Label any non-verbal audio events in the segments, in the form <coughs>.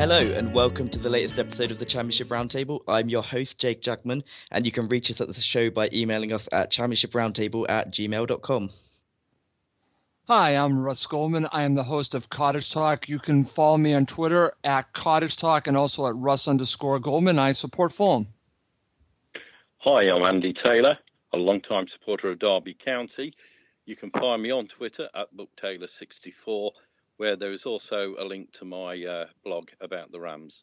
Hello and welcome to the latest episode of the Championship Roundtable. I'm your host, Jake Jackman, and you can reach us at the show by emailing us at championshiproundtable at gmail.com. Hi, I'm Russ Goldman. I am the host of Cottage Talk. You can follow me on Twitter at Cottage Talk and also at Russ underscore Goldman. I support Fulham. Hi, I'm Andy Taylor, a long-time supporter of Derby County. You can find me on Twitter at BookTaylor64, where there is also a link to my uh, blog about the Rams.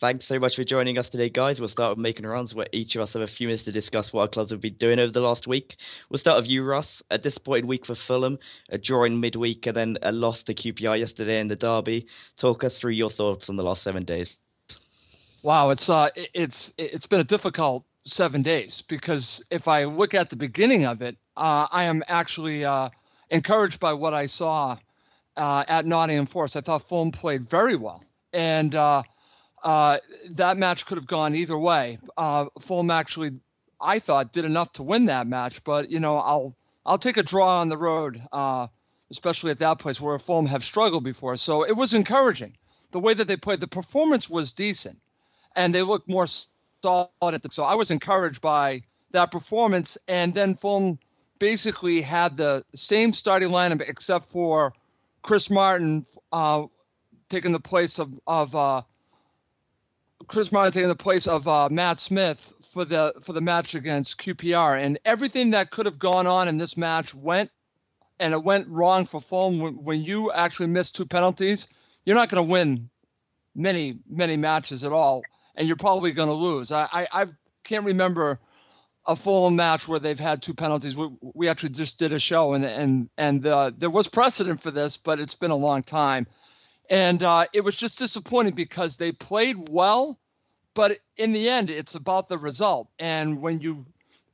Thanks so much for joining us today, guys. We'll start with making rounds where each of us have a few minutes to discuss what our clubs have been doing over the last week. We'll start with you, Russ. A disappointing week for Fulham, a draw in midweek, and then a loss to QPR yesterday in the derby. Talk us through your thoughts on the last seven days. Wow, it's uh, it's it's been a difficult seven days because if I look at the beginning of it, uh, I am actually uh, encouraged by what I saw uh, at Nottingham Forest. I thought Fulham played very well, and uh, uh, that match could have gone either way. Uh, Fulham actually, I thought, did enough to win that match, but you know, I'll I'll take a draw on the road, uh, especially at that place where Fulham have struggled before. So it was encouraging the way that they played. The performance was decent, and they looked more solid at the. So I was encouraged by that performance, and then Fulham basically had the same starting lineup except for Chris Martin uh, taking the place of of uh, Chris Martin taking the place of uh, Matt Smith for the for the match against QPR, and everything that could have gone on in this match went, and it went wrong for Fulham. When, when you actually miss two penalties, you're not going to win many many matches at all, and you're probably going to lose. I, I I can't remember a full match where they've had two penalties. We, we actually just did a show, and and and uh, there was precedent for this, but it's been a long time, and uh, it was just disappointing because they played well, but in the end, it's about the result. And when you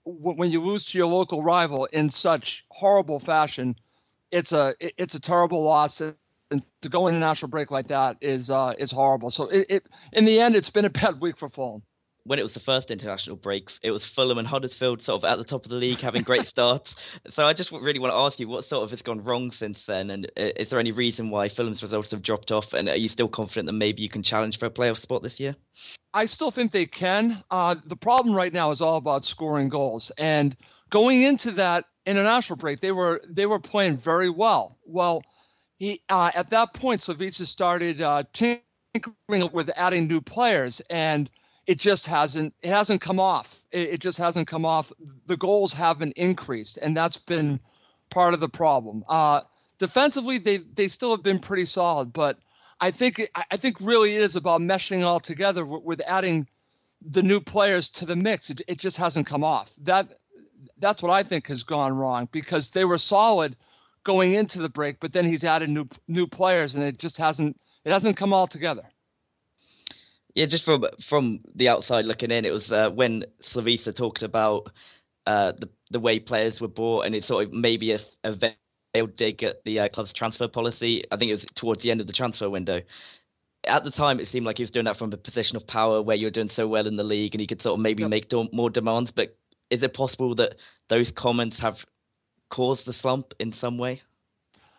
when you lose to your local rival in such horrible fashion, it's a it's a terrible loss. And to go international break like that is uh, is horrible. So it, it in the end, it's been a bad week for Fulham when it was the first international break, it was Fulham and Huddersfield sort of at the top of the league having great <laughs> starts. so I just really want to ask you what sort of has gone wrong since then, and uh, is there any reason why Fulham's results have dropped off? And are you still confident that maybe you can challenge for a playoff spot this year? I still think they can. Uh, the problem right now is all about scoring goals, and going into that international break, they were they were playing very well. Well, he uh, at that point, Slavisa started uh, tinkering with adding new players and it just hasn't it hasn't come off. It, it, just hasn't come off. The goals haven't increased, and that's been part of the problem. Uh, defensively, they they still have been pretty solid, but I think I think really it is about meshing all together with, with adding the new players to the mix. It, it just hasn't come off. That that's what I think has gone wrong because they were solid going into the break, but then he's added new new players, and it just hasn't it hasn't come all together. Yeah, just from from the outside looking in, it was uh, when Slavisa talked about uh, the the way players were bought, and it's sort of maybe a, a veiled dig at the uh, club's transfer policy. I think it was towards the end of the transfer window. At the time, it seemed like he was doing that from a position of power, where you're doing so well in the league, and he could sort of maybe yep. make do- more demands. But is it possible that those comments have caused the slump in some way,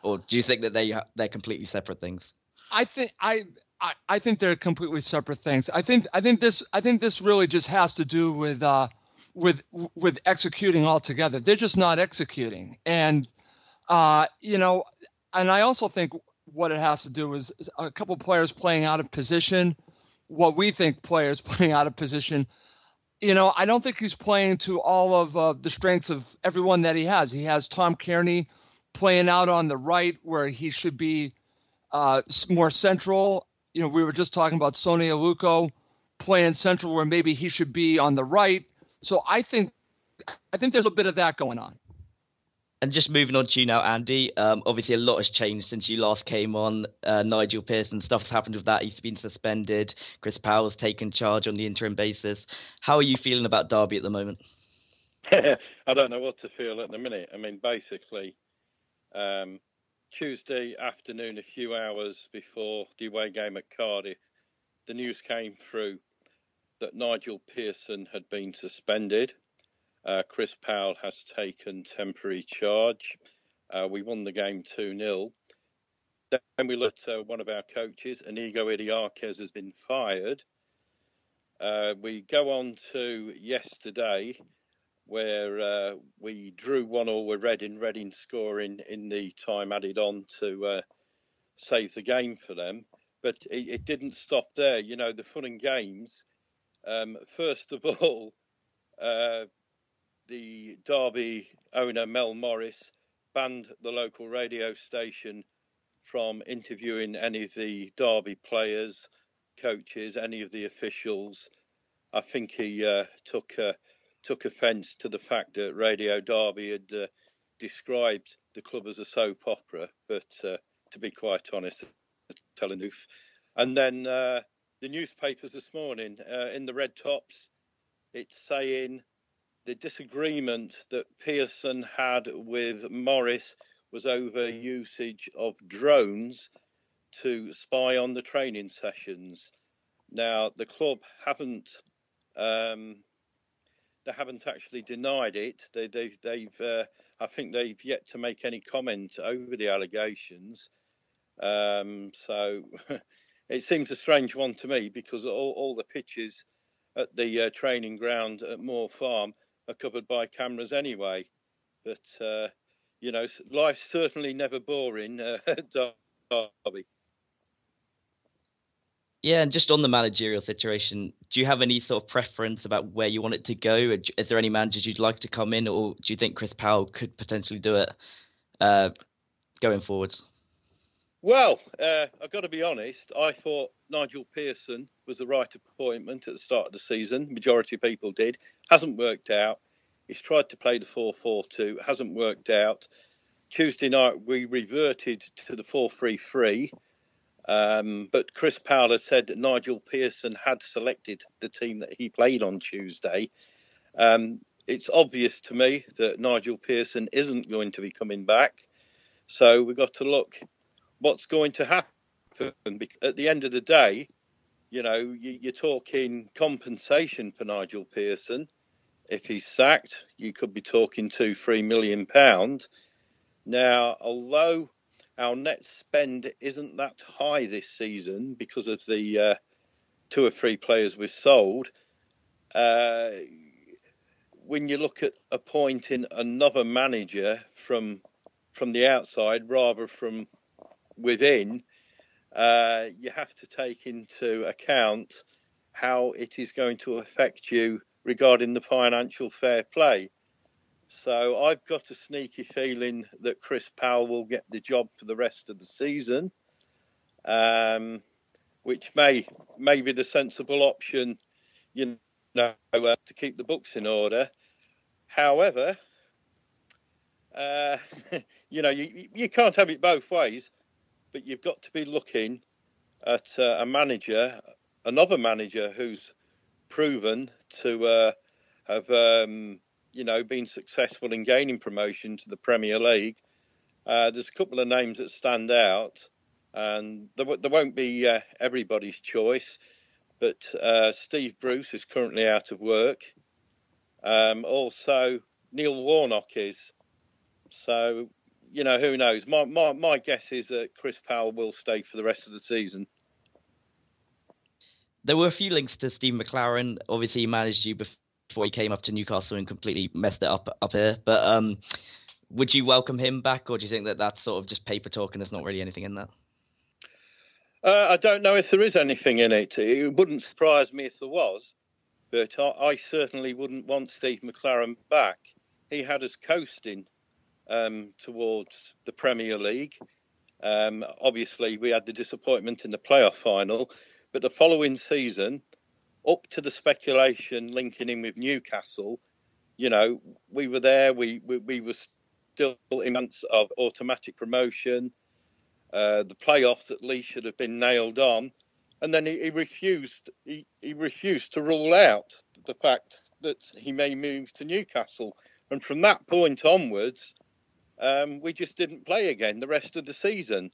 or do you think that they they're completely separate things? I think I I, I think they're completely separate things. I think I think this I think this really just has to do with uh, with with executing altogether. They're just not executing, and uh, you know, and I also think what it has to do is a couple players playing out of position. What we think players <laughs> playing out of position. You know, I don't think he's playing to all of uh, the strengths of everyone that he has. He has Tom Cairney playing out on the right where he should be uh, more central you know, we were just talking about Sone Aluko playing central where maybe he should be on the right. So I think I think there's a bit of that going on. And just moving on to you now, Andy. Um, obviously, a lot has changed since you last came on. Uh, Nigel Pearson, stuff's happened with that. He's been suspended. Chris Powell's taken charge on the interim basis. How are you feeling about Derby at the moment? <laughs> I don't know what to feel at the minute. I mean, basically, um, Tuesday afternoon, a few hours before the away game at Cardiff, the news came through that Nigel Pearson had been suspended. Uh, Chris Powell has taken temporary charge. Uh, we won the game 2 0. Then we looked at uh, one of our coaches, Inigo Idiakez, has been fired. Uh, we go on to yesterday, where uh, we drew one all with Reading, Reading scoring in the time added on to uh, save the game for them. But it, it, didn't stop there. You know, the fun and games. Um, first of <laughs> all, uh, the Derby owner Mel Morris banned the local radio station from interviewing any of the Derby players, coaches, any of the officials. I think he uh, took took offence to the fact that Radio Derby had uh, described the club as a soap opera, but uh, to be quite honest, telling the. And then uh, the newspapers this morning uh, in the red tops, it's saying the disagreement that Pearson had with Morris was over usage of drones to spy on the training sessions. Now the club haven't um, they haven't actually denied it. They, they've, they've uh, I think they've yet to make any comment over the allegations. Um, so <laughs> it seems a strange one to me because all, all the pitches at the uh, training ground at Moor Farm are covered by cameras anyway. But uh, you know, life's certainly never boring uh, at <laughs> Derby. Yeah, and just on the managerial situation, do you have any sort of preference about where you want it to go? Is there any managers you'd like to come in, or do you think Chris Powell could potentially do it uh, going forwards? Well, uh, I've got to be honest. I thought Nigel Pearson was the right appointment at the start of the season. Majority of people did. Hasn't worked out. He's tried to play the 4-4-2. Hasn't worked out. Tuesday night we reverted to the 4-3-3. Um, but Chris has said that Nigel Pearson had selected the team that he played on Tuesday. Um, it's obvious to me that Nigel Pearson isn't going to be coming back. So we've got to look what's going to happen. At the end of the day, you know, you, are talking compensation for Nigel Pearson. If he's sacked, you could be talking two, three million pound. Now, although our net spend isn't that high this season because of the uh, two or three players we've sold, uh, when you look at appointing another manager from from the outside rather from within, uh, you have to take into account how it is going to affect you regarding the financial fair play. So I've got a sneaky feeling that Chris Powell will get the job for the rest of the season, um, which may may be the sensible option, you know, uh, to keep the books in order. However, uh, <laughs> you know, you, you can't have it both ways but you've got to be looking at uh, a manager, another manager who's proven to uh, have, um, you know, been successful in gaining promotion to the Premier League. Uh, there's a couple of names that stand out, and there, there won't be uh, everybody's choice. But uh, Steve Bruce is currently out of work. Um, also, Neil Warnock is. So you know, who knows? My, my my guess is that Chris Powell will stay for the rest of the season. There were a few links to Steve McClaren. Obviously, he managed you before he came up to Newcastle and completely messed it up up here. But um, would you welcome him back, or do you think that that's sort of just paper talk and there's not really anything in that? Uh, I don't know if there is anything in it. It wouldn't surprise me if there was, but I, I certainly wouldn't want Steve McClaren back. He had us coasting um, towards the Premier League. Um, obviously, we had the disappointment in the playoff final, but the following season, up to the speculation linking in with Newcastle, you know, we were there. We we, we were still in months of automatic promotion. Uh, the playoffs at least should have been nailed on, and then he, he refused. He, he refused to rule out the fact that he may move to Newcastle, and from that point onwards, um, we just didn't play again the rest of the season.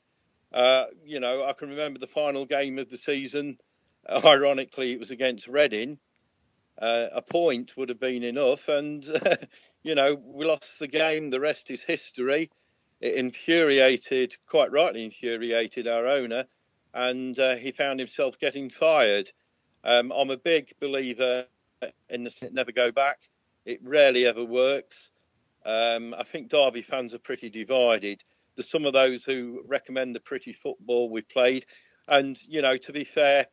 Uh, you know, I can remember the final game of the season. <laughs> Ironically, it was against Reading. Uh, a point would have been enough, and <laughs> you know, we lost the game. The rest is history. It infuriated, quite rightly infuriated our owner, and uh, he found himself getting fired. Um, I'm a big believer in the never go back. It rarely ever works. Um, I think Derby fans are pretty divided. There's some of those who recommend the pretty football we played, and you know, to be fair,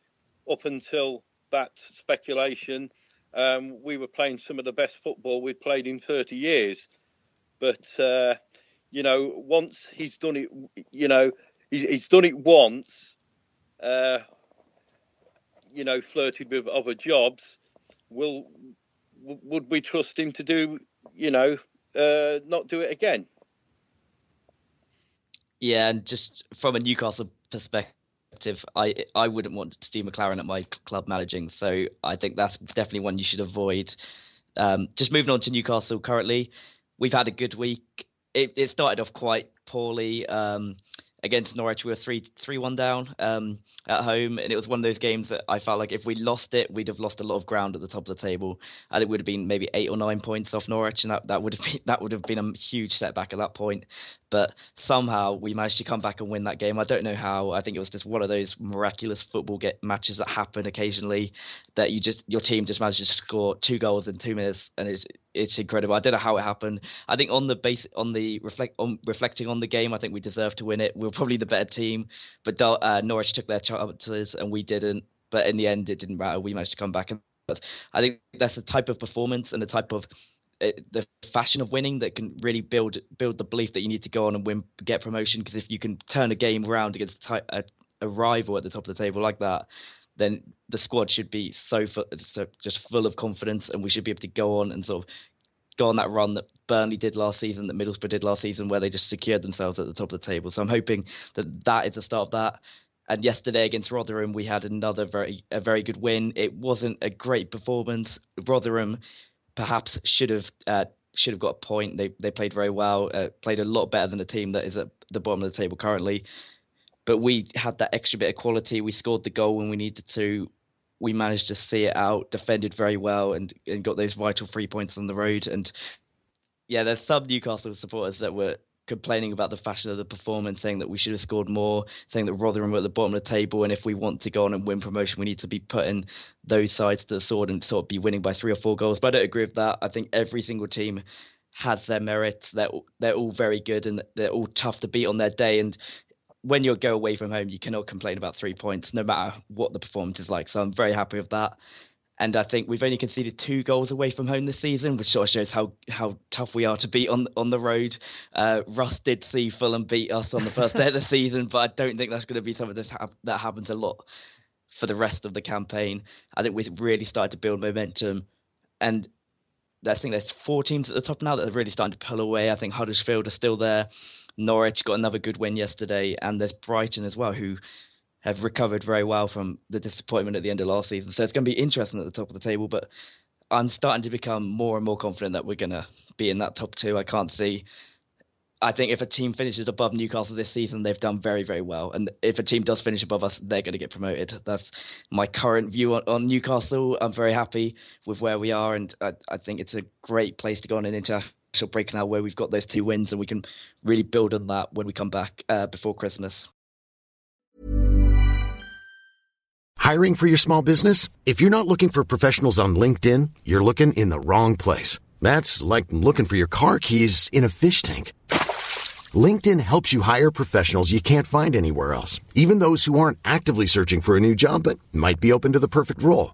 up until that speculation, um, we were playing some of the best football we'd played in 30 years. But uh, you know, once he's done it, you know, he's, done it once. Uh, you know, flirted with other jobs. Will would we trust him to do, you know, uh, not do it again. Yeah, and just from a Newcastle perspective, I I wouldn't want Steve McClaren at my club managing, so I think that's definitely one you should avoid. Um, just moving on to Newcastle currently, we've had a good week. It, it started off quite poorly. Um, against Norwich, we were three three one down um, at home, and it was one of those games that I felt like if we lost it, we'd have lost a lot of ground at the top of the table, and it would have been maybe eight or nine points off Norwich, and that, that would have <laughs> been that would have been a huge setback at that point. But somehow we managed to come back and win that game. I don't know how. I think it was just one of those miraculous football get matches that happen occasionally that you just your team just manages to score two goals in two minutes, and it's it's incredible. I don't know how it happened. I think on the base on the reflect on reflecting on the game, I think we deserved to win it. We were probably the better team, but uh, Norwich took their chances and we didn't. But in the end, it didn't matter. We managed to come back, and I think that's the type of performance and the type of the fashion of winning that can really build build the belief that you need to go on and win, get promotion. Because if you can turn a game around against a, a, rival at the top of the table like that, then the squad should be so, so just full of confidence, and we should be able to go on and sort of go on that run that Burnley did last season, that Middlesbrough did last season, where they just secured themselves at the top of the table. So I'm hoping that that is the start of that. And yesterday against Rotherham, we had another very a very good win. It wasn't a great performance. Rotherham perhaps should have uh, should have got a point. They they played very well, uh, played a lot better than the team that is at the bottom of the table currently. But we had that extra bit of quality. We scored the goal when we needed to. We managed to see it out, defended very well, and, and got those vital three points on the road. And yeah, there's some Newcastle supporters that were complaining about the fashion of the performance, saying that we should have scored more, saying that Rotherham were at the bottom of the table, and if we want to go on and win promotion, we need to be putting those sides to the sword and sort of be winning by three or four goals. But I don't agree with that. I think every single team has their merits. They're they're all very good and they're all tough to beat on their day. And when you go away from home, you cannot complain about three points, no matter what the performance is like. So I'm very happy with that and I think we've only conceded two goals away from home this season, which sort of shows how, how tough we are to beat on on the road. Uh, Russ did see Fulham beat us on the first day of the <laughs> season, but I don't think that's going to be something that's ha- that happens a lot for the rest of the campaign. I think we've really started to build momentum, and I think there's four teams at the top now that are really starting to pull away. I think Huddersfield are still there. Norwich got another good win yesterday, and there's Brighton as well, who have recovered very well from the disappointment at the end of last season. So it's going to be interesting at the top of the table, but I'm starting to become more and more confident that we're going to be in that top two. I can't see. I think if a team finishes above Newcastle this season, they've done very, very well. And if a team does finish above us, they're going to get promoted. That's my current view on, on Newcastle. I'm very happy with where we are, and I, I think it's a great place to go on an international break now where we've got those two wins and we can really build on that when we come back uh, before Christmas. Hiring for your small business? If you're not looking for professionals on LinkedIn, you're looking in the wrong place. That's like looking for your car keys in a fish tank. LinkedIn helps you hire professionals you can't find anywhere else, even those who aren't actively searching for a new job but might be open to the perfect role.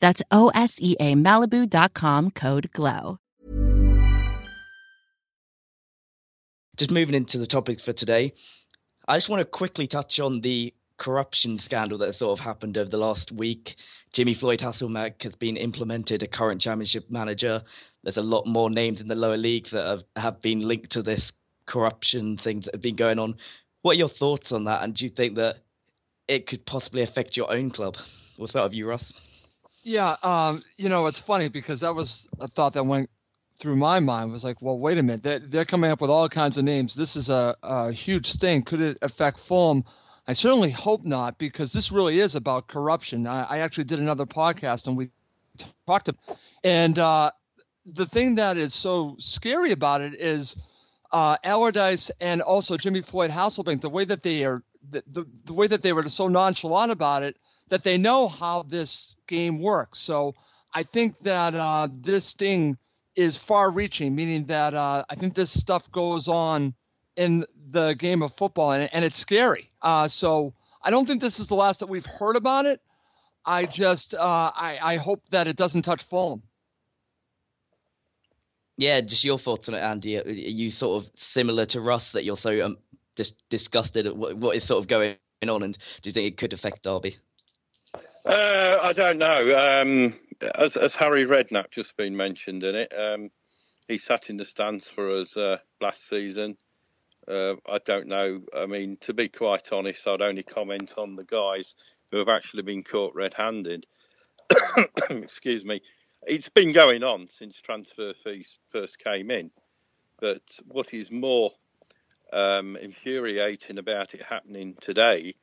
That's O S E A Malibu.com code GLOW. Just moving into the topic for today, I just want to quickly touch on the corruption scandal that sort of happened over the last week. Jimmy Floyd Hasselbaink has been implemented a current championship manager. There's a lot more names in the lower leagues that have, have been linked to this corruption things that have been going on. What are your thoughts on that? And do you think that it could possibly affect your own club? We'll of you, Russ. Yeah, um, you know, it's funny because that was a thought that went through my mind was like, well, wait a minute, they're, they're coming up with all kinds of names. This is a, a huge sting. Could it affect Fulham? I certainly hope not, because this really is about corruption. I, I actually did another podcast and we talked, about, and uh, the thing that is so scary about it is uh, Allardyce and also Jimmy Floyd Hasselbaink, the way that they are, the, the, the way that they were so nonchalant about it, that they know how this game works. So I think that uh, this thing is far reaching, meaning that uh, I think this stuff goes on in the game of football and, and it's scary. Uh, so I don't think this is the last that we've heard about it. I just uh, I, I hope that it doesn't touch Fulham. Yeah, just your thoughts on it, Andy. Are you sort of similar to Russ that you're so um, dis- disgusted at what, what is sort of going on, and do you think it could affect Derby? Uh, I don't know. Um, as, as, Harry Redknapp just been mentioned in it, um, he sat in the stands for us uh, last season. Uh, I don't know. I mean, to be quite honest, I'd only comment on the guys who have actually been caught red-handed. <coughs> Excuse me. It's been going on since transfer fees first came in, but what is more um, infuriating about it happening today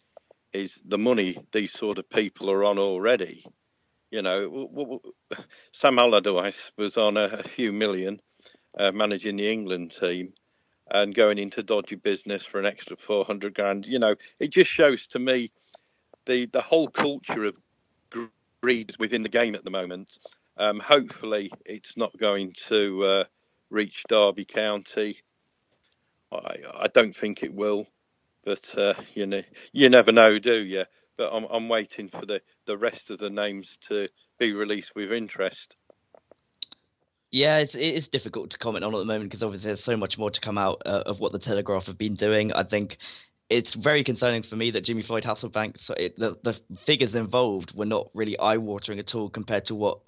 is the money these sort of people are on already. You know, Sam Allardyce was on a, few million uh, managing the England team and going into dodgy business for an extra 400 grand. You know, it just shows to me the, the whole culture of greed within the game at the moment. Um, hopefully, it's not going to uh, reach Derby County. I, I don't think it will. But uh, you know, you never know, do you? But I'm, I'm waiting for the, the rest of the names to be released with interest. Yeah, it's, it is difficult to comment on at the moment because obviously there's so much more to come out uh, of what the Telegraph have been doing. I think it's very concerning for me that Jimmy Floyd Hasselbaink, so it, the, the figures involved were not really eye-watering at all compared to what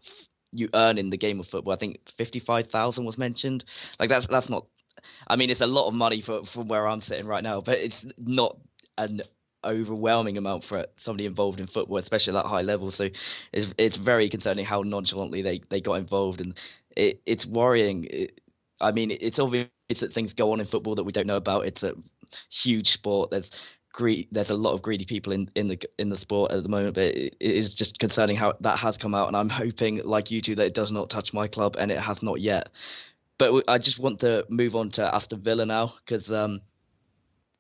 you earn in the game of football. I think fifty-five thousand was mentioned. Like that's that's not I mean, it's a lot of money for from where I'm sitting right now, but it's not an overwhelming amount for somebody involved in football, especially at that high level. So it's it's very concerning how nonchalantly they, they got involved, and it, it's worrying. It, I mean, it's obvious that things go on in football that we don't know about. It's a huge sport. There's greed. There's a lot of greedy people in, in the in the sport at the moment, but it, it is just concerning how that has come out. And I'm hoping, like you two, that it does not touch my club, and it has not yet. But I just want to move on to Aston Villa now because, um,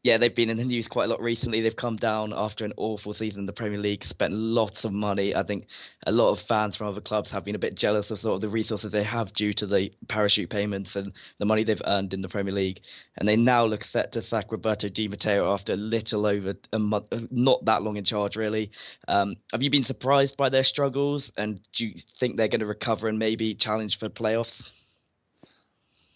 yeah, they've been in the news quite a lot recently. They've come down after an awful season in the Premier League, spent lots of money. I think a lot of fans from other clubs have been a bit jealous of sort of the resources they have due to the parachute payments and the money they've earned in the Premier League. And they now look set to sack Roberto Di Matteo after a little over a month, not that long in charge, really. Um, have you been surprised by their struggles? And do you think they're going to recover and maybe challenge for playoffs?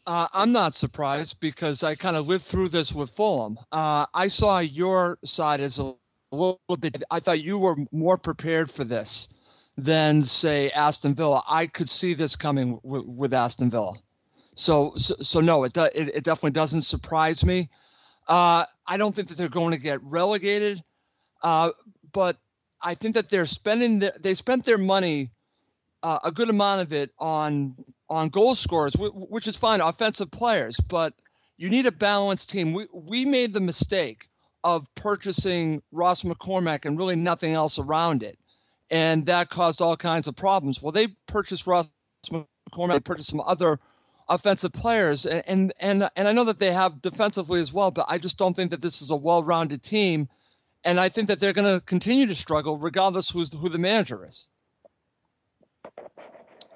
Uh, I'm not surprised because I kind of lived through this with Fulham. Uh, I saw your side as a little bit. I thought you were more prepared for this than say Aston Villa. I could see this coming w- with Aston Villa. So, so, so no, it, do, it, it definitely doesn't surprise me. Uh, I don't think that they're going to get relegated, uh, but I think that they're spending the, they spent their money, uh, a good amount of it on on goal scorers, which is fine, offensive players, but you need a balanced team. We we made the mistake of purchasing Ross McCormack and really nothing else around it, and that caused all kinds of problems. Well, they purchased Ross McCormack, they purchased some other offensive players, and and and I know that they have defensively as well, but I just don't think that this is a well-rounded team, and I think that they're going to continue to struggle regardless who's who the manager is.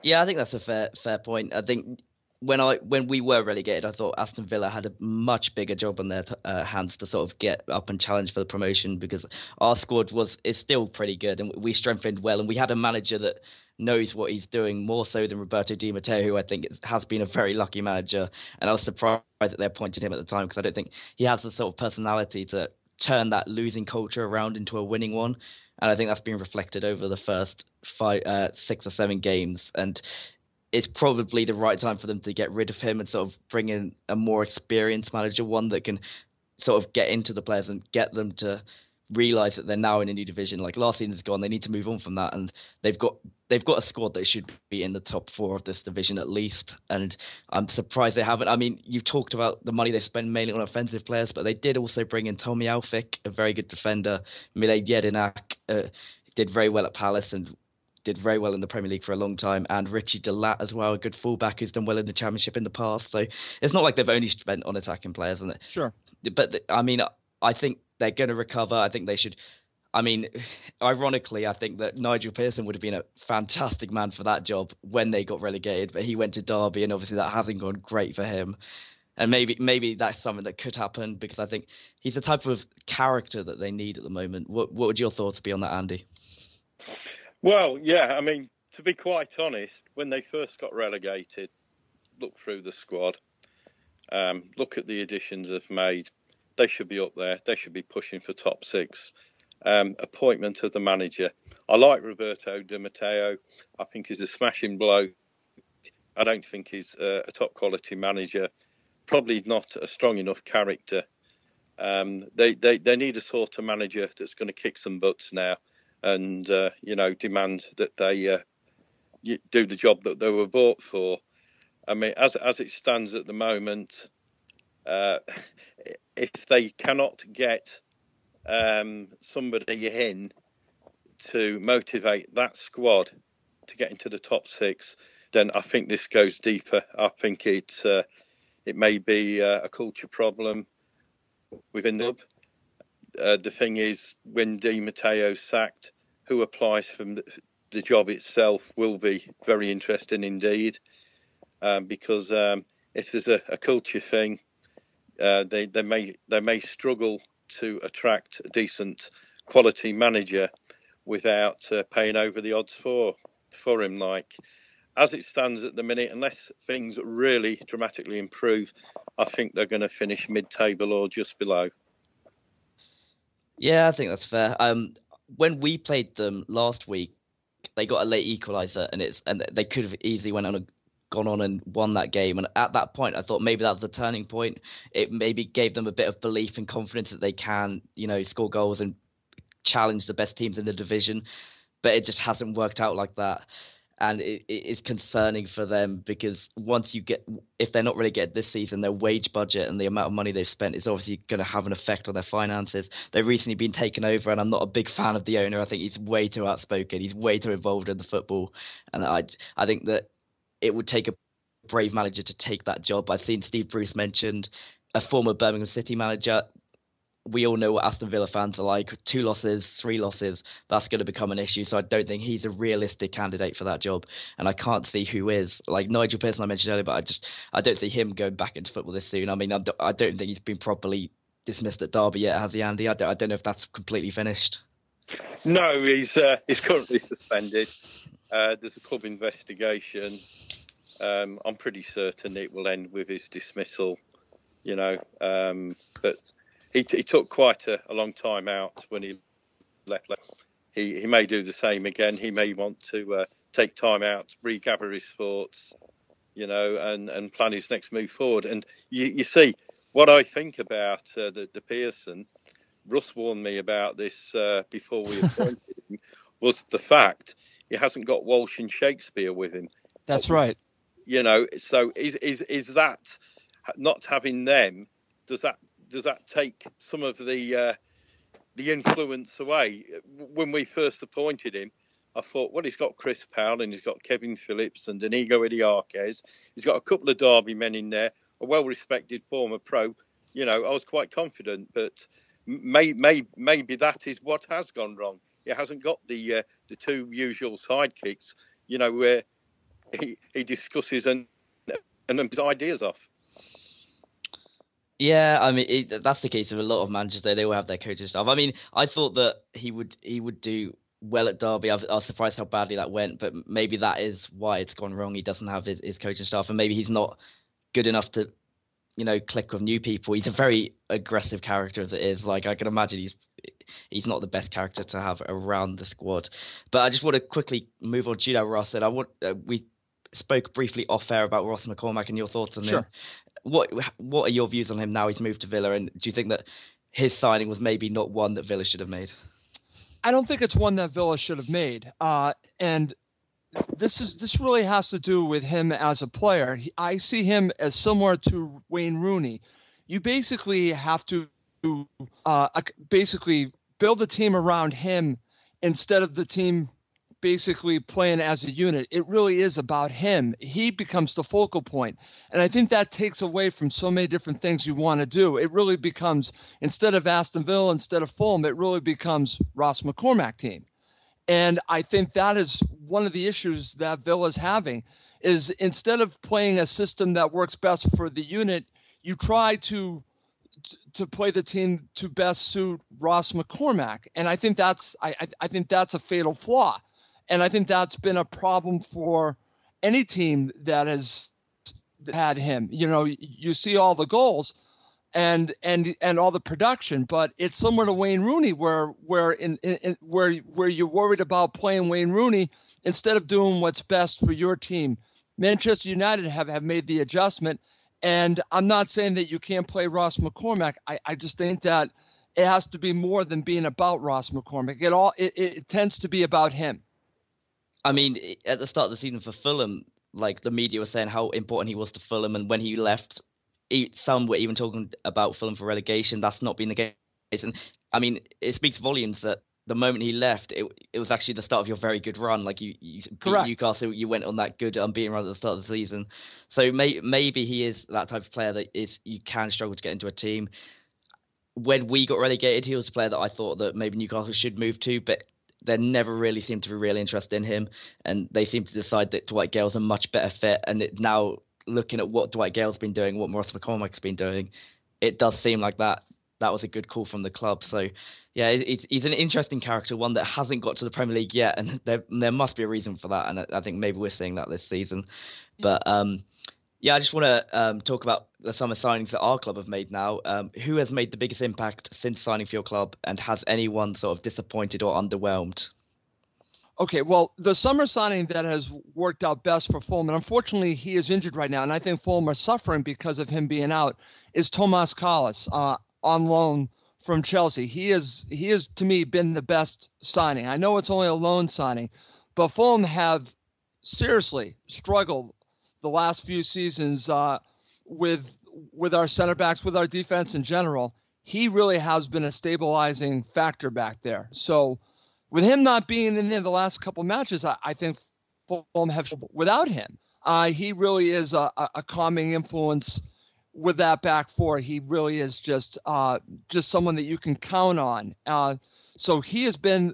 Yeah, I think that's a fair fair point. I think when I when we were relegated, I thought Aston Villa had a much bigger job on their uh, hands to sort of get up and challenge for the promotion because our squad was is still pretty good and we strengthened well and we had a manager that knows what he's doing more so than Roberto Di Matteo, who I think has been a very lucky manager. And I was surprised that they appointed him at the time because I don't think he has the sort of personality to turn that losing culture around into a winning one. And I think that's been reflected over the first five, uh, six or seven games. And it's probably the right time for them to get rid of him and sort of bring in a more experienced manager, one that can sort of get into the players and get them to realize that they're now in a new division. Like last season's gone, they need to move on from that, and they've got they've got a squad that should be in the top four of this division at least. And I'm surprised they haven't. I mean, you've talked about the money they spend mainly on offensive players, but they did also bring in Tommy Elphick, a very good defender. Mile Jedinak uh, did very well at Palace and did very well in the Premier League for a long time, and Richie De Laet as well, a good fullback who's done well in the Championship in the past. So it's not like they've only spent on attacking players, and it sure. But I mean, I think they're going to recover. I think they should. I mean, <sighs> ironically, I think that Nigel Pearson would have been a fantastic man for that job when they got relegated, but he went to Derby, and obviously that hasn't gone great for him. And maybe maybe that's something that could happen because I think he's the type of character that they need at the moment. What what would your thoughts be on that, Andy? Well, yeah, I mean, to be quite honest, when they first got relegated, look through the squad, um, look at the additions they've made, they should be up there. They should be pushing for top six. Um, appointment of the manager. I like Roberto Di Matteo. I think he's a smashing blow. I don't think he's a, a top quality manager. Probably not a strong enough character. Um, they, they they need a sort of manager that's going to kick some butts now, and uh, you know demand that they uh, do the job that they were bought for. I mean, as as it stands at the moment, uh, if they cannot get um, somebody in to motivate that squad to get into the top six, then I think this goes deeper. I think it uh, it may be uh, a culture problem within the club. Uh, the thing is, when Di Matteo sacked, who applies for the, the job itself will be very interesting indeed, um, because um, if there's a, a culture thing, uh, they they may they may struggle to attract a decent quality manager without uh, paying over the odds for for him. Like as it stands at the minute, unless things really dramatically improve, I think they're going to finish mid-table or just below. Yeah, I think that's fair. Um, when we played them last week, they got a late equaliser, and it's and they could have easily went on a gone on and won that game. And at that point, I thought maybe that was the turning point. It maybe gave them a bit of belief and confidence that they can, you know, score goals and challenge the best teams in the division. But it just hasn't worked out like that. And it, it is concerning for them because once you get, if they're not really getting this season, their wage budget and the amount of money they've spent is obviously going to have an effect on their finances. They've recently been taken over, and I'm not a big fan of the owner. I think he's way too outspoken. He's way too involved in the football, and I, I think that it would take a brave manager to take that job. I've seen Steve Bruce mentioned, a former Birmingham City manager. We all know what Aston Villa fans are like. Two losses, three losses, that's going to become an issue. So I don't think he's a realistic candidate for that job. And I can't see who is. Like Nigel Pearson, I mentioned earlier, but I just I don't see him going back into football this soon. I mean, I don't, think he's been properly dismissed at Derby yet, has he, Andy? I don't, I don't know if that's completely finished. No, he's uh, he's currently suspended. Uh, there's a club investigation. Um, I'm pretty certain it will end with his dismissal. You know, um, but he, he, took quite a, a, long time out when he left. he, he may do the same again. He may want to uh, take time out, regather his thoughts, you know, and, and plan his next move forward. And you, you see, what I think about uh, the, the Pearson, Russ warned me about this uh, before we <laughs> appointed him, was the fact he hasn't got Walsh and Shakespeare with him. That's right. You know, so is is is that not having them? Does that does that take some of the uh, the influence away? When we first appointed him, I thought, well, he's got Chris Powell and he's got Kevin Phillips and Inigo Idiakez. He's got a couple of Derby men in there, a well-respected former pro. You know, I was quite confident, but may, may, maybe that is what has gone wrong. He hasn't got the uh, the two usual sidekicks. You know, where he, he discusses and and his ideas off. Yeah, I mean it, that's the case of a lot of managers. They all have their coaching staff. I mean, I thought that he would he would do well at Derby. I was surprised how badly that went, but maybe that is why it's gone wrong. He doesn't have his, his coaching staff, and maybe he's not good enough to, you know, click with new people. He's a very aggressive character as it is. Like I can imagine he's he's not the best character to have around the squad. But I just want to quickly move on Russ. And I want uh, we spoke briefly off air about Ross McCormack and your thoughts on sure. him. What what are your views on him now he's moved to Villa? And do you think that his signing was maybe not one that Villa should have made? I don't think it's one that Villa should have made. Uh, and this is this really has to do with him as a player. He, I see him as similar to Wayne Rooney. You basically have to uh, basically build a team around him instead of the team basically playing as a unit. It really is about him. He becomes the focal point. And I think that takes away from so many different things you want to do. It really becomes, instead of Aston Villa, instead of Fulham, it really becomes Ross McCormack team. And I think that is one of the issues that Villa's having is instead of playing a system that works best for the unit, you try to to play the team to best suit Ross McCormack. And I think that's I, I think that's a fatal flaw. And I think that's been a problem for any team that has had him. You know, you see all the goals and and and all the production, but it's similar to Wayne Rooney, where where in, in where where you're worried about playing Wayne Rooney instead of doing what's best for your team. Manchester United have, have made the adjustment, and I'm not saying that you can't play Ross McCormack. I, I just think that it has to be more than being about Ross McCormack. It all it, it tends to be about him. I mean, at the start of the season for Fulham, like the media was saying how important he was to Fulham, and when he left, some were even talking about Fulham for relegation. That's not been the case, and I mean, it speaks volumes that the moment he left, it it was actually the start of your very good run. Like you, you beat Newcastle, you went on that good um, unbeaten run at the start of the season. So may, maybe he is that type of player that is you can struggle to get into a team. When we got relegated, he was a player that I thought that maybe Newcastle should move to, but they never really seemed to be really interested in him, and they seem to decide that Dwight Gayle's a much better fit. And it, now looking at what Dwight Gayle's been doing, what Ross McCormack's been doing, it does seem like that that was a good call from the club. So yeah, it, he's an interesting character, one that hasn't got to the Premier League yet, and <laughs> there there must be a reason for that. And I, I think maybe we're seeing that this season. But um, yeah, I just want to um, talk about the summer signings that our club have made now. Um, who has made the biggest impact since signing for your club, and has anyone sort of disappointed or underwhelmed? Okay, well, the summer signing that has worked out best for Fulham, unfortunately he is injured right now, and I think Fulham are suffering because of him being out, is Tomas Kalas uh, on loan from Chelsea. He is he has to me been the best signing. I know it's only a loan signing, but Fulham have seriously struggled the last few seasons uh, with with our center backs, with our defense in general. He really has been a stabilizing factor back there. So, with him not being in there the last couple matches, I, I think Fulham have without him. Uh, he really is a, a, calming influence with that back four. He really is just uh, just someone that you can count on. Uh, so he has been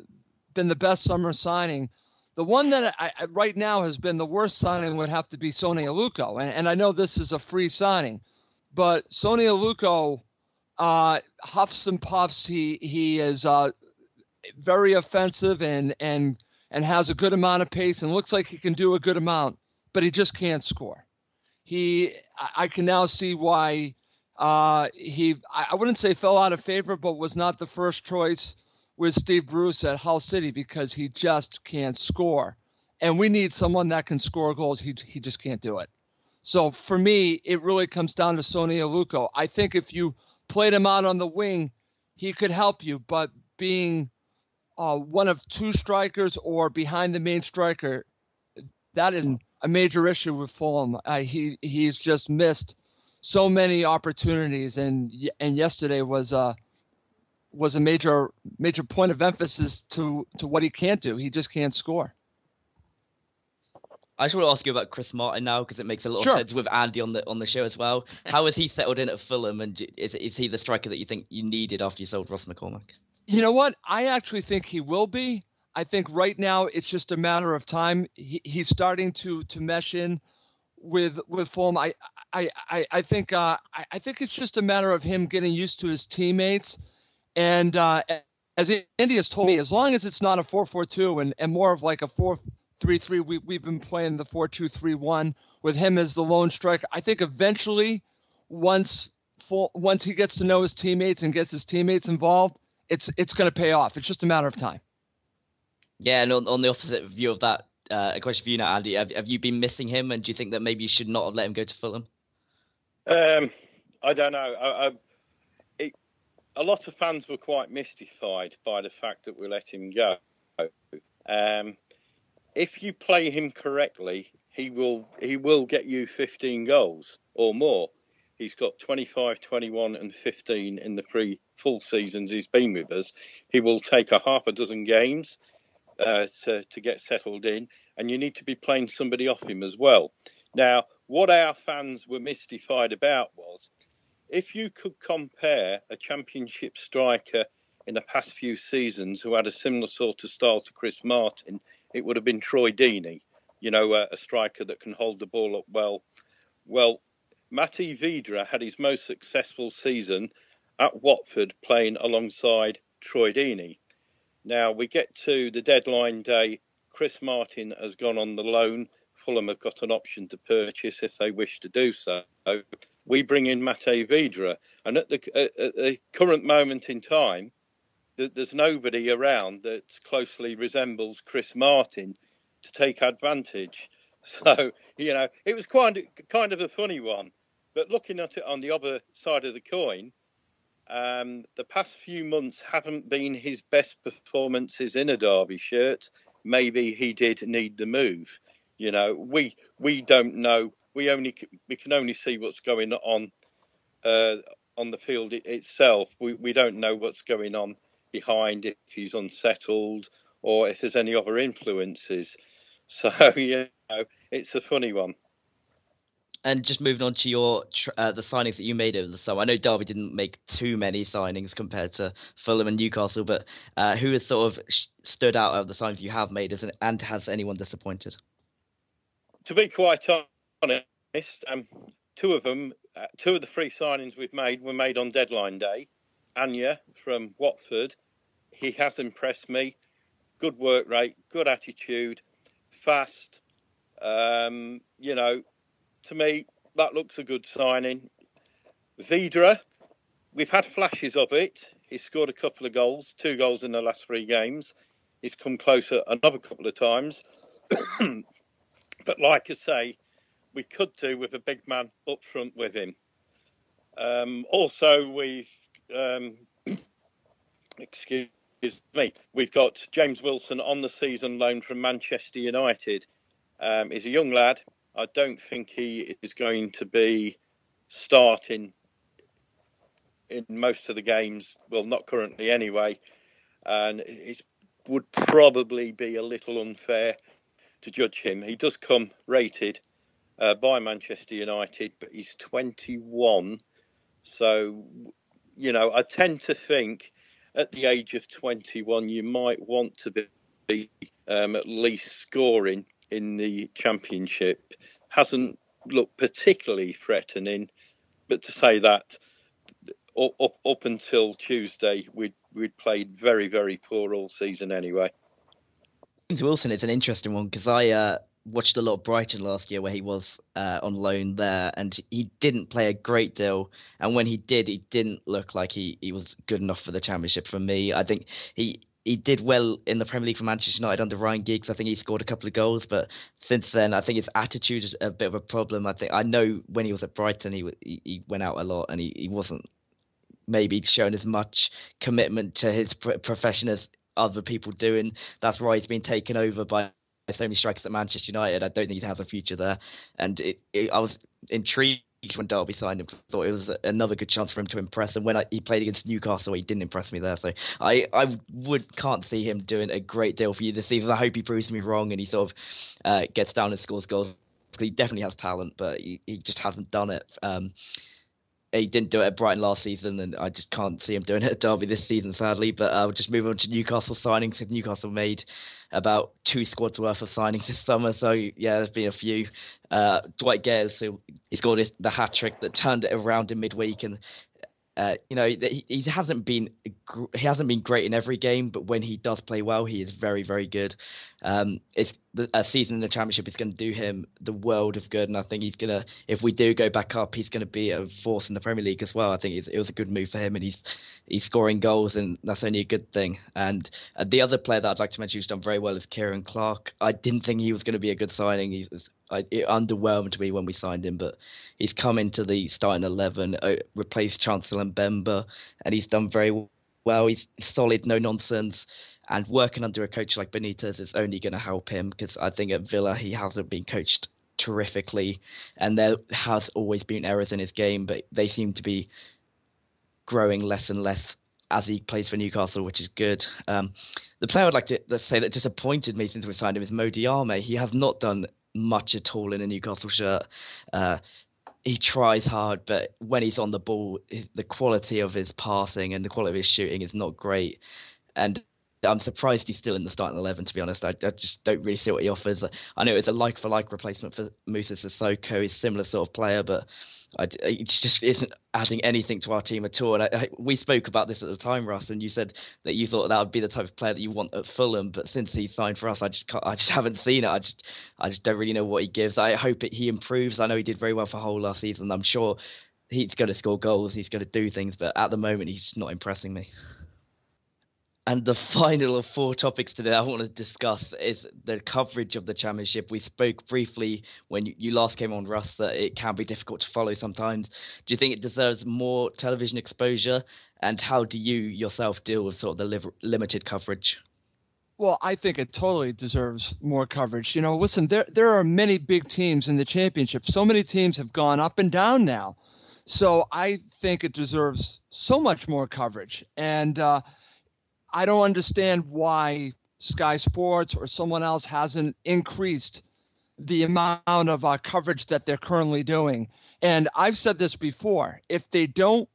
been the best summer signing the one that I, I, right now has been the worst signing would have to be Sone Aluko. And, and I know this is a free signing, but Sone Aluko uh, huffs and puffs. He he is uh, very offensive and and and has a good amount of pace and looks like he can do a good amount, but he just can't score. He I can now see why uh, he I wouldn't say fell out of favor, but was not the first choice with Steve Bruce at Hull City because he just can't score. And we need someone that can score goals. He, he just can't do it. So for me, it really comes down to Sone Aluko. I think if you played him out on the wing, he could help you. But being uh, one of two strikers or behind the main striker, that is a major issue with Fulham. Uh, he he's just missed so many opportunities, and and yesterday was a was a major major point of emphasis to to what he can't do. He just can't score. I just want to ask you about Chris Martin now because it makes a lot sure. of sense with Andy on the on the show as well. How has he settled in at Fulham, and is is he the striker that you think you needed after you sold Ross McCormack? You know what? I actually think he will be. I think right now it's just a matter of time. He, he's starting to to mesh in with with Fulham. I I I, I think uh, I, I think it's just a matter of him getting used to his teammates, and uh, as Andy has told me, as long as it's not a four four two and and more of like a four three three. We we've been playing the four two three one with him as the lone striker. I think eventually, once full, once he gets to know his teammates and gets his teammates involved, it's it's going to pay off. It's just a matter of time. Yeah, and on, on the opposite view of that, uh, a question for you now, Andy. Have, have you been missing him, and do you think that maybe you should not have let him go to Fulham? Um, I don't know. I, I, it, a lot of fans were quite mystified by the fact that we let him go. Um, if you play him correctly, he will he will get you 15 goals or more. He's got 25, 21, and 15 in the three full seasons he's been with us. He will take a half a dozen games uh, to to get settled in, and you need to be playing somebody off him as well. Now, what our fans were mystified about was if you could compare a championship striker in the past few seasons who had a similar sort of style to Chris Martin it would have been Troy Deeney, you know, a, a striker that can hold the ball up well. Well, Matej Vydra had his most successful season at Watford playing alongside Troy Deeney. Now we get to the deadline day. Chris Martin has gone on the loan. Fulham have got an option to purchase if they wish to do so. We bring in Matej Vydra, and at the, at the current moment in time, there's nobody around that closely resembles Chris Martin to take advantage. <laughs> So you know, it was of kind of a funny one. But looking at it on the other side of the coin, um, the past few months haven't been his best performances in a Derby shirt. Maybe he did need the move. You know, we we don't know. We only we can only see what's going on uh, on the field itself. We we don't know what's going on behind if he's unsettled or if there's any other influences. <laughs> So you know, it's a funny one. And just moving on to your uh, the signings that you made over the summer, I know Derby didn't make too many signings compared to Fulham and Newcastle, but uh, who has sort of stood out of the signings you have made, and has anyone disappointed? To be quite honest, um, two of them, uh, two of the three signings we've made were made on deadline day. Anya from Watford. He has impressed me. Good work rate, good attitude, fast. Um, you know, to me, that looks a good signing. Vydra, we've had flashes of it. He's scored a couple of goals, two goals in the last three games. He's come closer another couple of times. <clears throat> but like I say, we could do with a big man up front with him. Um, also, we've um, <coughs> excuse me, we've got James Wilson on the season loan from Manchester United. Um, he's a young lad. I don't think he is going to be starting in most of the games. Well, not currently anyway. And it would probably be a little unfair to judge him. He does come rated uh, by Manchester United, but he's 21. So you know, I tend to think at the age of 21, you might want to be um, at least scoring in the championship. Hasn't looked particularly threatening, but to say that up up until Tuesday, we'd we'd played very very poor all season anyway. James Wilson is an interesting one because I uh, watched a lot of Brighton last year where he was uh, on loan there, and he didn't play a great deal. And when he did, he didn't look like he, he was good enough for the Championship for me. I think he he did well in the Premier League for Manchester United under Ryan Giggs. I think he scored a couple of goals, but since then, I think his attitude is a bit of a problem. I think I know when he was at Brighton, he he, he went out a lot and he, he wasn't maybe shown as much commitment to his profession as other people doing. that's why he's been taken over by so many strikers at Manchester United. I don't think he has a future there, and it, it, I was intrigued when Derby signed him. Thought it was another good chance for him to impress. And when I, he played against Newcastle, he didn't impress me there. So I, I would can't see him doing a great deal for you this season. I hope he proves me wrong and he sort of uh, gets down and scores goals. He definitely has talent, but he, he just hasn't done it. Um, he didn't do it at Brighton last season, and I just can't see him doing it at Derby this season, sadly. But I'll uh, just move on to Newcastle signings. Because Newcastle made about two squads worth of signings this summer, so yeah, there's been a few. Uh, Dwight Gayle, so he scored the hat trick that turned it around in midweek, and uh, you know, he, he, hasn't been he hasn't been great in every game, but when he does play well, he is very very good. Um, it's the, a season in the championship is going to do him the world of good, and I think he's gonna if we do go back up, he's going to be a force in the Premier League as well. I think it was a good move for him, and he's he's scoring goals, and that's only a good thing. And uh, the other player that I'd like to mention who's done very well is Ciaran Clark. I didn't think he was going to be a good signing. He was, I, it underwhelmed me when we signed him, but he's come into the starting eleven, uh, replaced Chancellor Mbemba, and he's done very well. He's solid, no nonsense, and working under a coach like Benitez is only going to help him because I think at Villa he hasn't been coached terrifically, and there has always been errors in his game, but they seem to be growing less and less as he plays for Newcastle, which is good. Um, the player I'd like to say that disappointed me since we signed him is Mo Diamé. He has not done much at all in a Newcastle shirt. Uh, he tries hard, but when he's on the ball, the quality of his passing and the quality of his shooting is not great. And I'm surprised he's still in the starting eleven. To be honest, I, I just don't really see what he offers. I know it's a like for like replacement for Moussa Sissoko. He's a similar sort of player, but I, it just isn't adding anything to our team at all. And I, I, we spoke about this at the time, Russ, and you said that you thought that would be the type of player that you want at Fulham. But since he signed for us, I just I just <laughs> haven't seen it. I just I just don't really know what he gives. I hope it, he improves. I know he did very well for Hull last season. I'm sure he's going to score goals. He's going to do things, but at the moment, he's not impressing me. And the <laughs> final of four topics today I want to discuss is the coverage of the championship. We spoke briefly when you last came on, Russ, that it can be difficult to follow sometimes. Do you think it deserves more television exposure? And how do you yourself deal with sort of the li- limited coverage? Well, I think it totally deserves more coverage. You know, listen, there there are many big teams in the championship. So many teams have gone up and down now. So I think it deserves so much more coverage. And uh, I don't understand why Sky Sports or someone else hasn't increased the amount of uh, coverage that they're currently doing. And I've said this before: if they don't,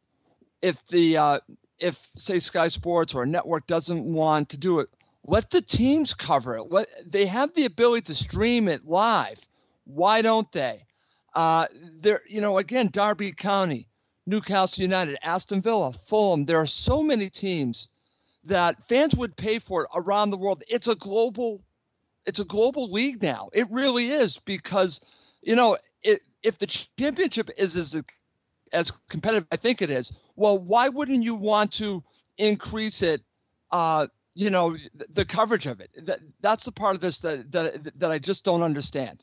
if the uh, if say Sky Sports or a network doesn't want to do it, let the teams cover it. Let they have the ability to stream it live. Why don't they? Uh, there, you know, again, Derby County, Newcastle United, Aston Villa, Fulham. There are so many teams that fans would pay for it around the world. It's a global it's a global league now. It really is because you know, it, if the championship is as as competitive I think it is, well, why wouldn't you want to increase it uh, you know, the, coverage of it. That that's the part of this that that that I just don't understand.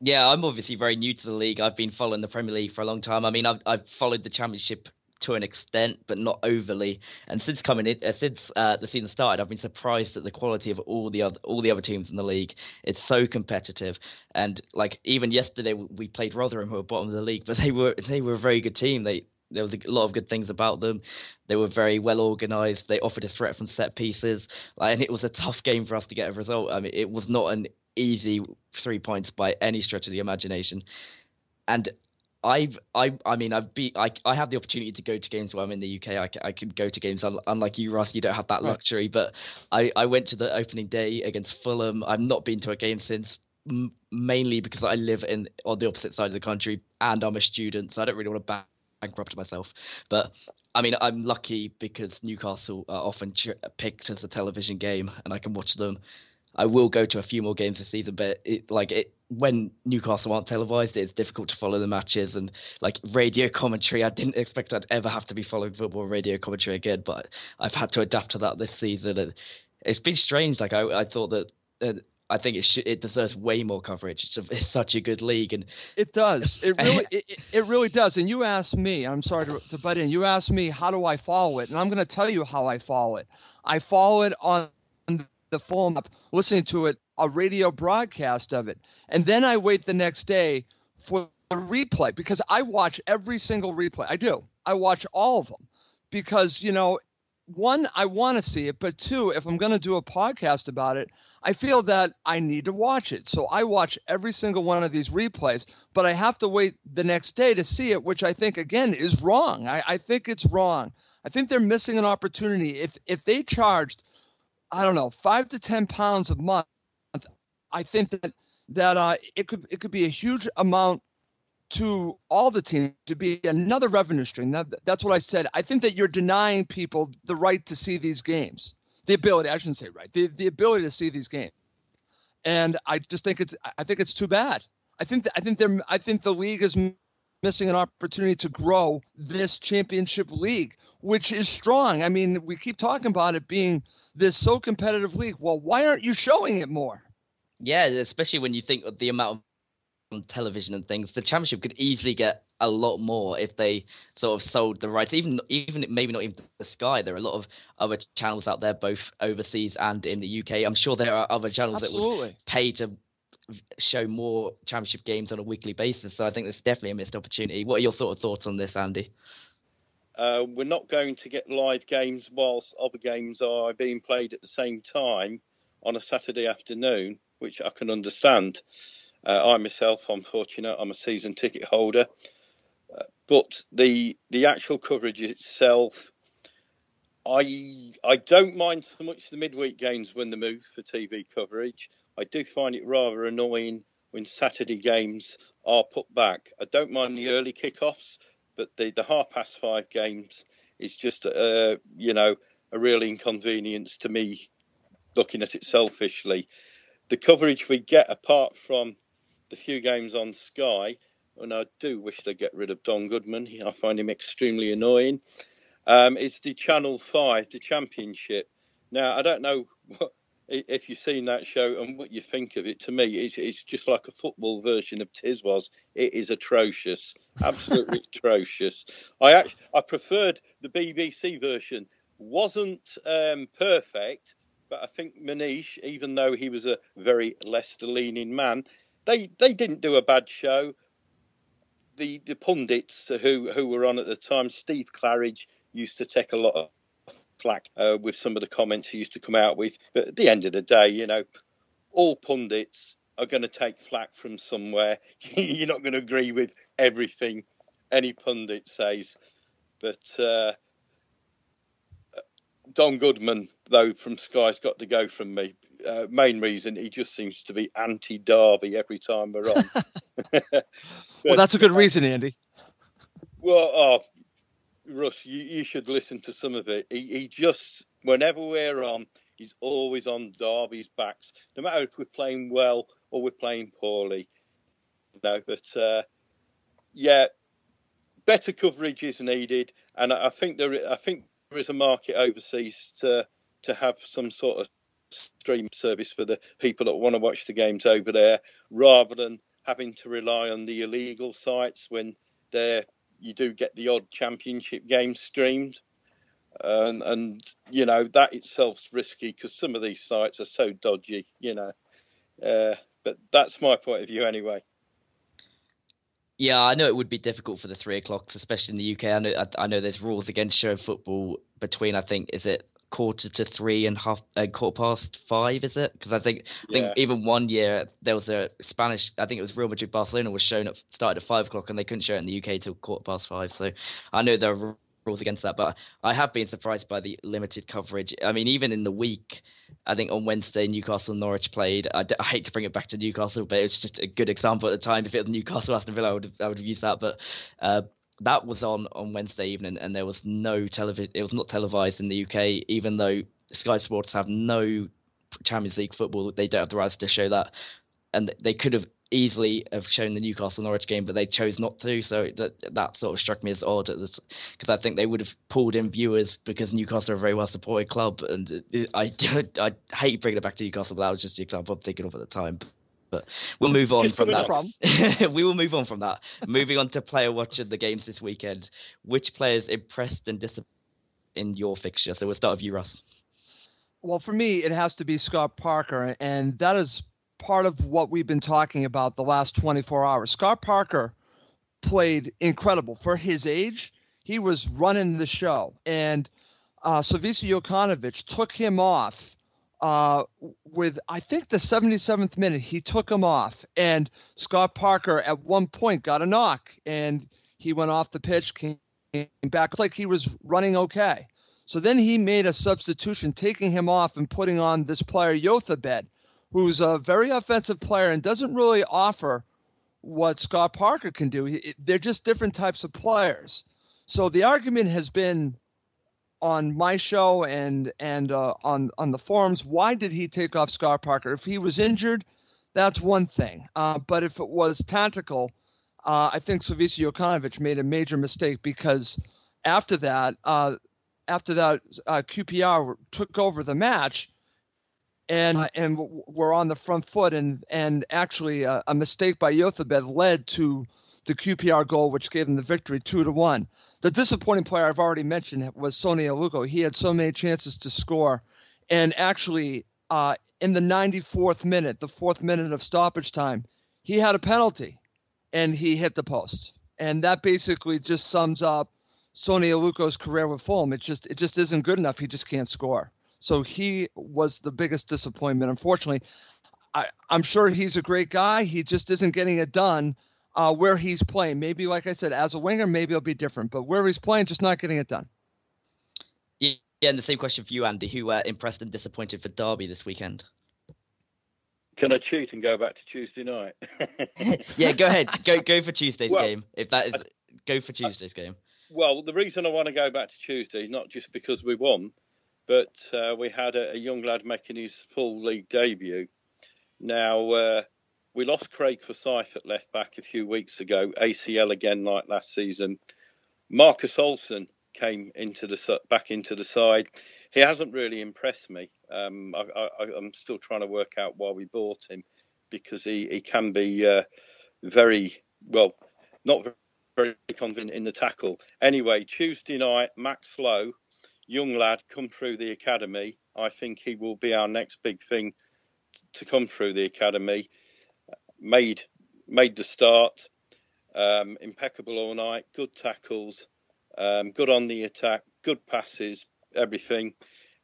Yeah, I'm obviously very new to the league. I've been following the Premier League for a long time. I mean, I've I've followed the Championship to an extent, but not overly. And since coming in, uh, since uh, the season started, I've been surprised at the quality of all the other all the other teams in the league. It's so competitive, and like even yesterday we played Rotherham, who were bottom of the league, but they were they were a very good team. They there was a lot of good things about them. They were very well organised. They offered a threat from set pieces, like, and it was a tough game for us to get a result. I mean, it was not an easy three points by any stretch of the imagination. And I've I I mean I've be I I have the opportunity to go to games while I'm in the UK. I, I can go to games unlike you, Russ. You don't have that luxury. But I I went to the opening day against Fulham. I've not been to a game since, mainly because I live in on the opposite side of the country and I'm a student, so I don't really want to bankrupt myself. But I mean I'm lucky because Newcastle are often picked as a television game, and I can watch them I will go to a few more games this season, but it, like it, when Newcastle aren't televised, it's difficult to follow the matches and like radio commentary. I didn't expect I'd ever have to be following football radio commentary again, but I've had to adapt to that this season, and it's been strange. Like I, I thought that. Uh, I think it should, it deserves way more coverage. It's, a, it's, such a good league, and it does. It <laughs> really it, it really does. And you asked me. I'm sorry to, to butt in. You asked me how do I follow it, and I'm going to tell you how I follow it. I follow it on the phone up, listening to it, a radio broadcast of it. And then I wait the next day for a replay because I watch every single replay. I do. I watch all of them because, you know, one, I want to see it, but two, if I'm going to do a podcast about it, I feel that I need to watch it. So I watch every single one of these replays, but I have to wait the next day to see it, which I think, again, is wrong. I, I think it's wrong. I think they're missing an opportunity. If if they charged I don't know, five to ten pounds a month, I think that that uh, it could it could be a huge amount to all the teams to be another revenue stream. That, that's what I said. I think that you're denying people the right to see these games, the ability. I shouldn't say right, the the ability to see these games, and I just think it's I think it's too bad. I think I think they're I think the league is missing an opportunity to grow this championship league, which is strong. I mean, we keep talking about it being this so competitive league. Well, why aren't you showing it more? Yeah, especially when you think of the amount of television and things. The championship could easily get a lot more if they sort of sold the rights. Even even maybe not even the Sky. There are a lot of other channels out there, both overseas and in the UK. I'm sure there are other channels Absolutely. that would pay to show more championship games on a weekly basis. So I think there's definitely a missed opportunity. What are your sort of thoughts on this, Andy? Uh, we're not going to get live games whilst other games are being played at the same time on a Saturday afternoon, which I can understand. Uh, I myself, I'm fortunate, I'm a season ticket holder. Uh, but the the actual coverage itself, I I don't mind so much the midweek games when they move for TV coverage. I do find it rather annoying when Saturday games are put back. I don't mind the early kickoffs but the, the half past five games is just, uh, you know, a real inconvenience to me looking at it selfishly. The coverage we get, apart from the few games on Sky, and I do wish they'd get rid of Don Goodman, I find him extremely annoying. Um, it's the Channel 5, the Championship. Now, I don't know <laughs> what, if you've seen that show and what you think of it, to me, it's, it's just like a football version of Tiswas. It is atrocious, absolutely <laughs> atrocious. I actually, I preferred the BBC version. wasn't um, perfect, but I think Manish, even though he was a very Leicester-leaning man, they they didn't do a bad show. The the pundits who who were on at the time, Steve Claridge used to take a lot of flack uh, with some of the comments he used to come out with. But at the end of the day, you know, all pundits are going to take flack from somewhere. <laughs> You're not going to agree with everything any pundit says. But uh, Don Goodman, though, from Sky's got to go from me. Uh, main reason he just seems to be anti Derby every time we're on. but, <laughs> well, that's a good reason, Andy. <laughs> Well, oh, Russ, you, you should listen to some of it. He, he just, whenever we're on, he's always on Derby's backs, no matter if we're playing well or we're playing poorly. No, but uh, yeah, better coverage is needed, and I think there, I think there is a market overseas to to have some sort of stream service for the people that want to watch the games over there, rather than having to rely on the illegal sites when they're you do get the odd championship game streamed. And, and you know that itself's risky because some of these sites are so dodgy, you know. Uh, but that's my point of view anyway. Yeah, I know it would be difficult for the three o'clocks, especially in the UK. I know I, I know there's rules against showing football between. I think is it quarter to three and half uh, quarter past five is it? Because i think i think even one year there was a spanish i think it was real madrid barcelona was shown at started at five o'clock and they couldn't show it in the uk till quarter past five. So i know there are rules against that but i have been surprised by the limited coverage. I mean even in the week i think on wednesday newcastle and norwich played. I, I hate to bring it back to newcastle but it's just a good example at the time. If it was newcastle aston villa i would i would have used that but uh, that was on on Wednesday evening, and there was no television. It was not televised in the UK, even though Sky Sports have no Champions League football. They don't have the rights to show that, and they could have easily have shown the Newcastle Norwich game, but they chose not to. So that that sort of struck me as odd because I think they would have pulled in viewers because Newcastle are a very well supported club, and I <laughs> I hate bringing it back to Newcastle, but that was just the example I'm thinking of at the time. But we'll move on from that. <laughs> we will move on from that. Moving on to player watching the games this weekend. Which players impressed and disappointed in your fixture? So we'll start with you, Russ. Well, for me, it has to be Scott Parker, and that is part of what we've been talking about the last 24 hours. Scott Parker played incredible for his age. He was running the show, and uh, Slavisa Jokanovic took him off uh, with I think the 77th minute. He took him off, and Scott Parker at one point got a knock, and he went off the pitch, came back like he was running okay. So then he made a substitution, taking him off and putting on this player Jozabed who's a very offensive player and doesn't really offer what Scott Parker can do. they're just different types of players. So the argument has been on my show and and uh, on on the forums. Why did he take off Scott Parker? If he was injured, that's one thing. Uh, but if it was tactical, uh, I think Jokanovic made a major mistake because after that, uh, after that, uh, QPR took over the match and and we're on the front foot and and actually uh, a mistake by Jozabed led to the QPR goal which gave them the victory 2 to 1. The disappointing player I've already mentioned was Sone Aluko. He had so many chances to score and actually uh, in the 94th minute, the fourth minute of stoppage time, he had a penalty and he hit the post. And that basically just sums up Sone Aluko's career with Fulham. It just it just isn't good enough. He just can't score. So he was the biggest disappointment. Unfortunately, I, am sure he's a great guy. He just isn't getting it done uh, where he's playing. Maybe, like I said, as a winger, maybe it'll be different. But where he's playing, just not getting it done. Yeah, and the same question for you, Andy. Who uh, impressed and disappointed for Derby this weekend? Can I cheat and go back to Tuesday night? <laughs> yeah, go ahead. Go go for Tuesday's well, game. If that is, I, go for Tuesday's I, game. Well, the reason I want to go back to Tuesday is not just because we won, but uh, we had a, a, young lad making his full league debut. Now, uh, we lost Craig Forsyth at left back a few weeks ago, ACL again like last season. Marcus Olsson came into the back into the side. He hasn't really impressed me. Um, I, am still trying to work out why we bought him because he, he can be uh, very well, not very confident in the tackle. Anyway, Tuesday night, Max Lowe young lad come through the academy. I think he will be our next big thing to come through the academy. Made made the start, um, impeccable all night, good tackles, um, good on the attack, good passes, everything.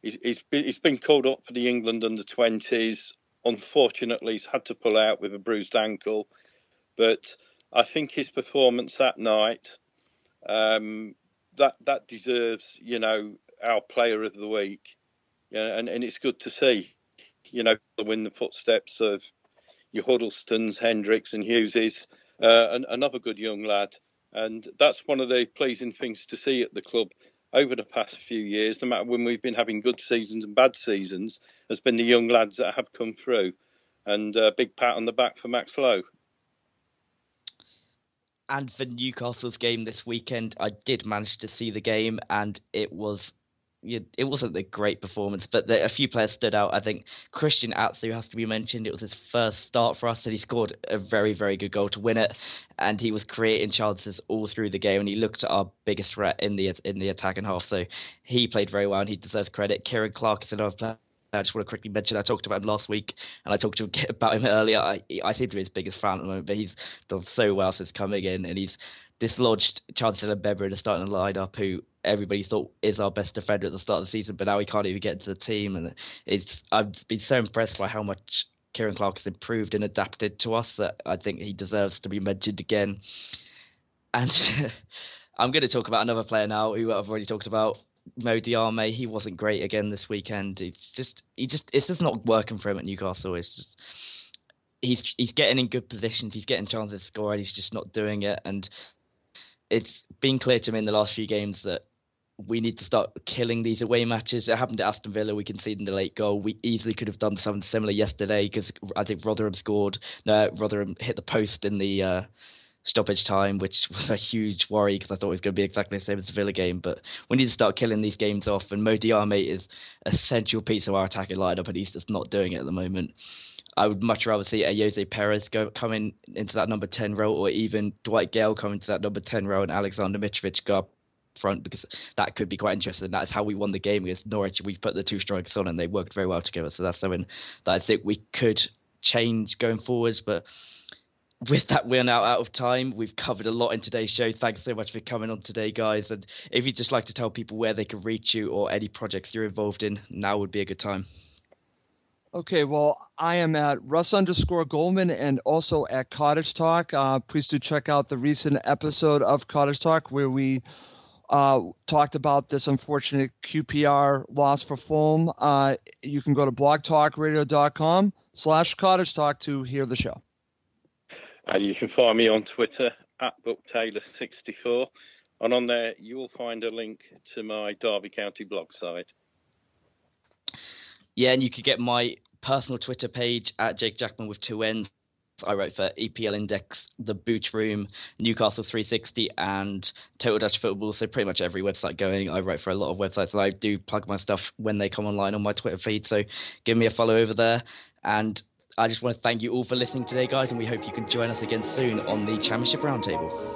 He's, he's, he's been called up for the England under 20s. Unfortunately, he's had to pull out with a bruised ankle, but I think his performance that night um, that that deserves, you know, our player of the week. Yeah, and, and it's good to see, you know, win the footsteps of your Huddlestones, Hendricks, and Hugheses, uh, and another good young lad. And that's one of the pleasing things to see at the club over the past few years, no matter when we've been having good seasons and bad seasons, has been the young lads that have come through. And a big pat on the back for Max Lowe. And for Newcastle's game this weekend, I did manage to see the game, and it was it wasn't a great performance, but a few players stood out. I think Christian Atsu has to be mentioned. It was his first start for us, and he scored a very, very good goal to win it. And he was creating chances all through the game, and he looked at our biggest threat in the in the attacking half. So he played very well, and he deserves credit. Ciaran Clark is another player. I just want to quickly mention I talked about him last week, and I talked <laughs> about him earlier. I, I seem to be his biggest fan at the moment, but he's done so well since coming in, and he's dislodged Chancellor Mbemba in the starting lineup, who everybody thought is our best defender at the start of the season, but now he can't even get into the team. And it's I've been so impressed by how much Ciaran Clark has improved and adapted to us that I think he deserves to be mentioned again. And <laughs> I'm going to talk about another player now who I've already talked about. Mo Diame, he wasn't great again this weekend. It's just he just it's just not working for him at Newcastle. It's just he's he's getting in good positions, he's getting chances to score, and he's just not doing it. And it's been clear to me in the last few games that we need to start killing these away matches. It happened at Aston Villa. We conceded the late goal. We easily could have done something similar yesterday because I think Rotherham scored. No, Rotherham hit the post in the uh, stoppage time, which was a huge worry because I thought it was going to be exactly the same as the Villa game. But we need to start killing these games off. And Mo Diamé is a central piece of our attacking lineup, and he's just not doing it at the moment. I would much rather see Ayoze Perez go coming into that number ten role, or even Dwight Gayle coming to that number ten role, and Alexander Mitrovic go up front because that could be quite interesting. That's how we won the game against Norwich. We put the two strikers on, and they worked very well together. So that's something that I think we could change going forwards, but with that, we're now out of time. We've covered a lot in today's show. Thanks so much for coming on today, guys. And if you'd just like to tell people where they can reach you or any projects you're involved in, now would be a good time. Okay, well, I am at Russ underscore Goldman and also at Cottage Talk. Uh, please do check out the recent episode of Cottage Talk where we uh, talked about this unfortunate QPR loss for Fulham. Uh, you can go to blogtalkradio.com slash Cottage Talk to hear the show. And you can find me on Twitter at BookTaylor64. And on there, you will find a link to my Derby County blog site. Yeah, and you could get my personal Twitter page at Jake Jackman with two N's. I wrote for EPL Index, The Boot Room, Newcastle 360, and Total Dutch Football. So pretty much every website going. I write for a lot of websites, and I do plug my stuff when they come online on my Twitter feed. So give me a follow over there. And I just want to thank you all for listening today, guys, and we hope you can join us again soon on the Championship Roundtable.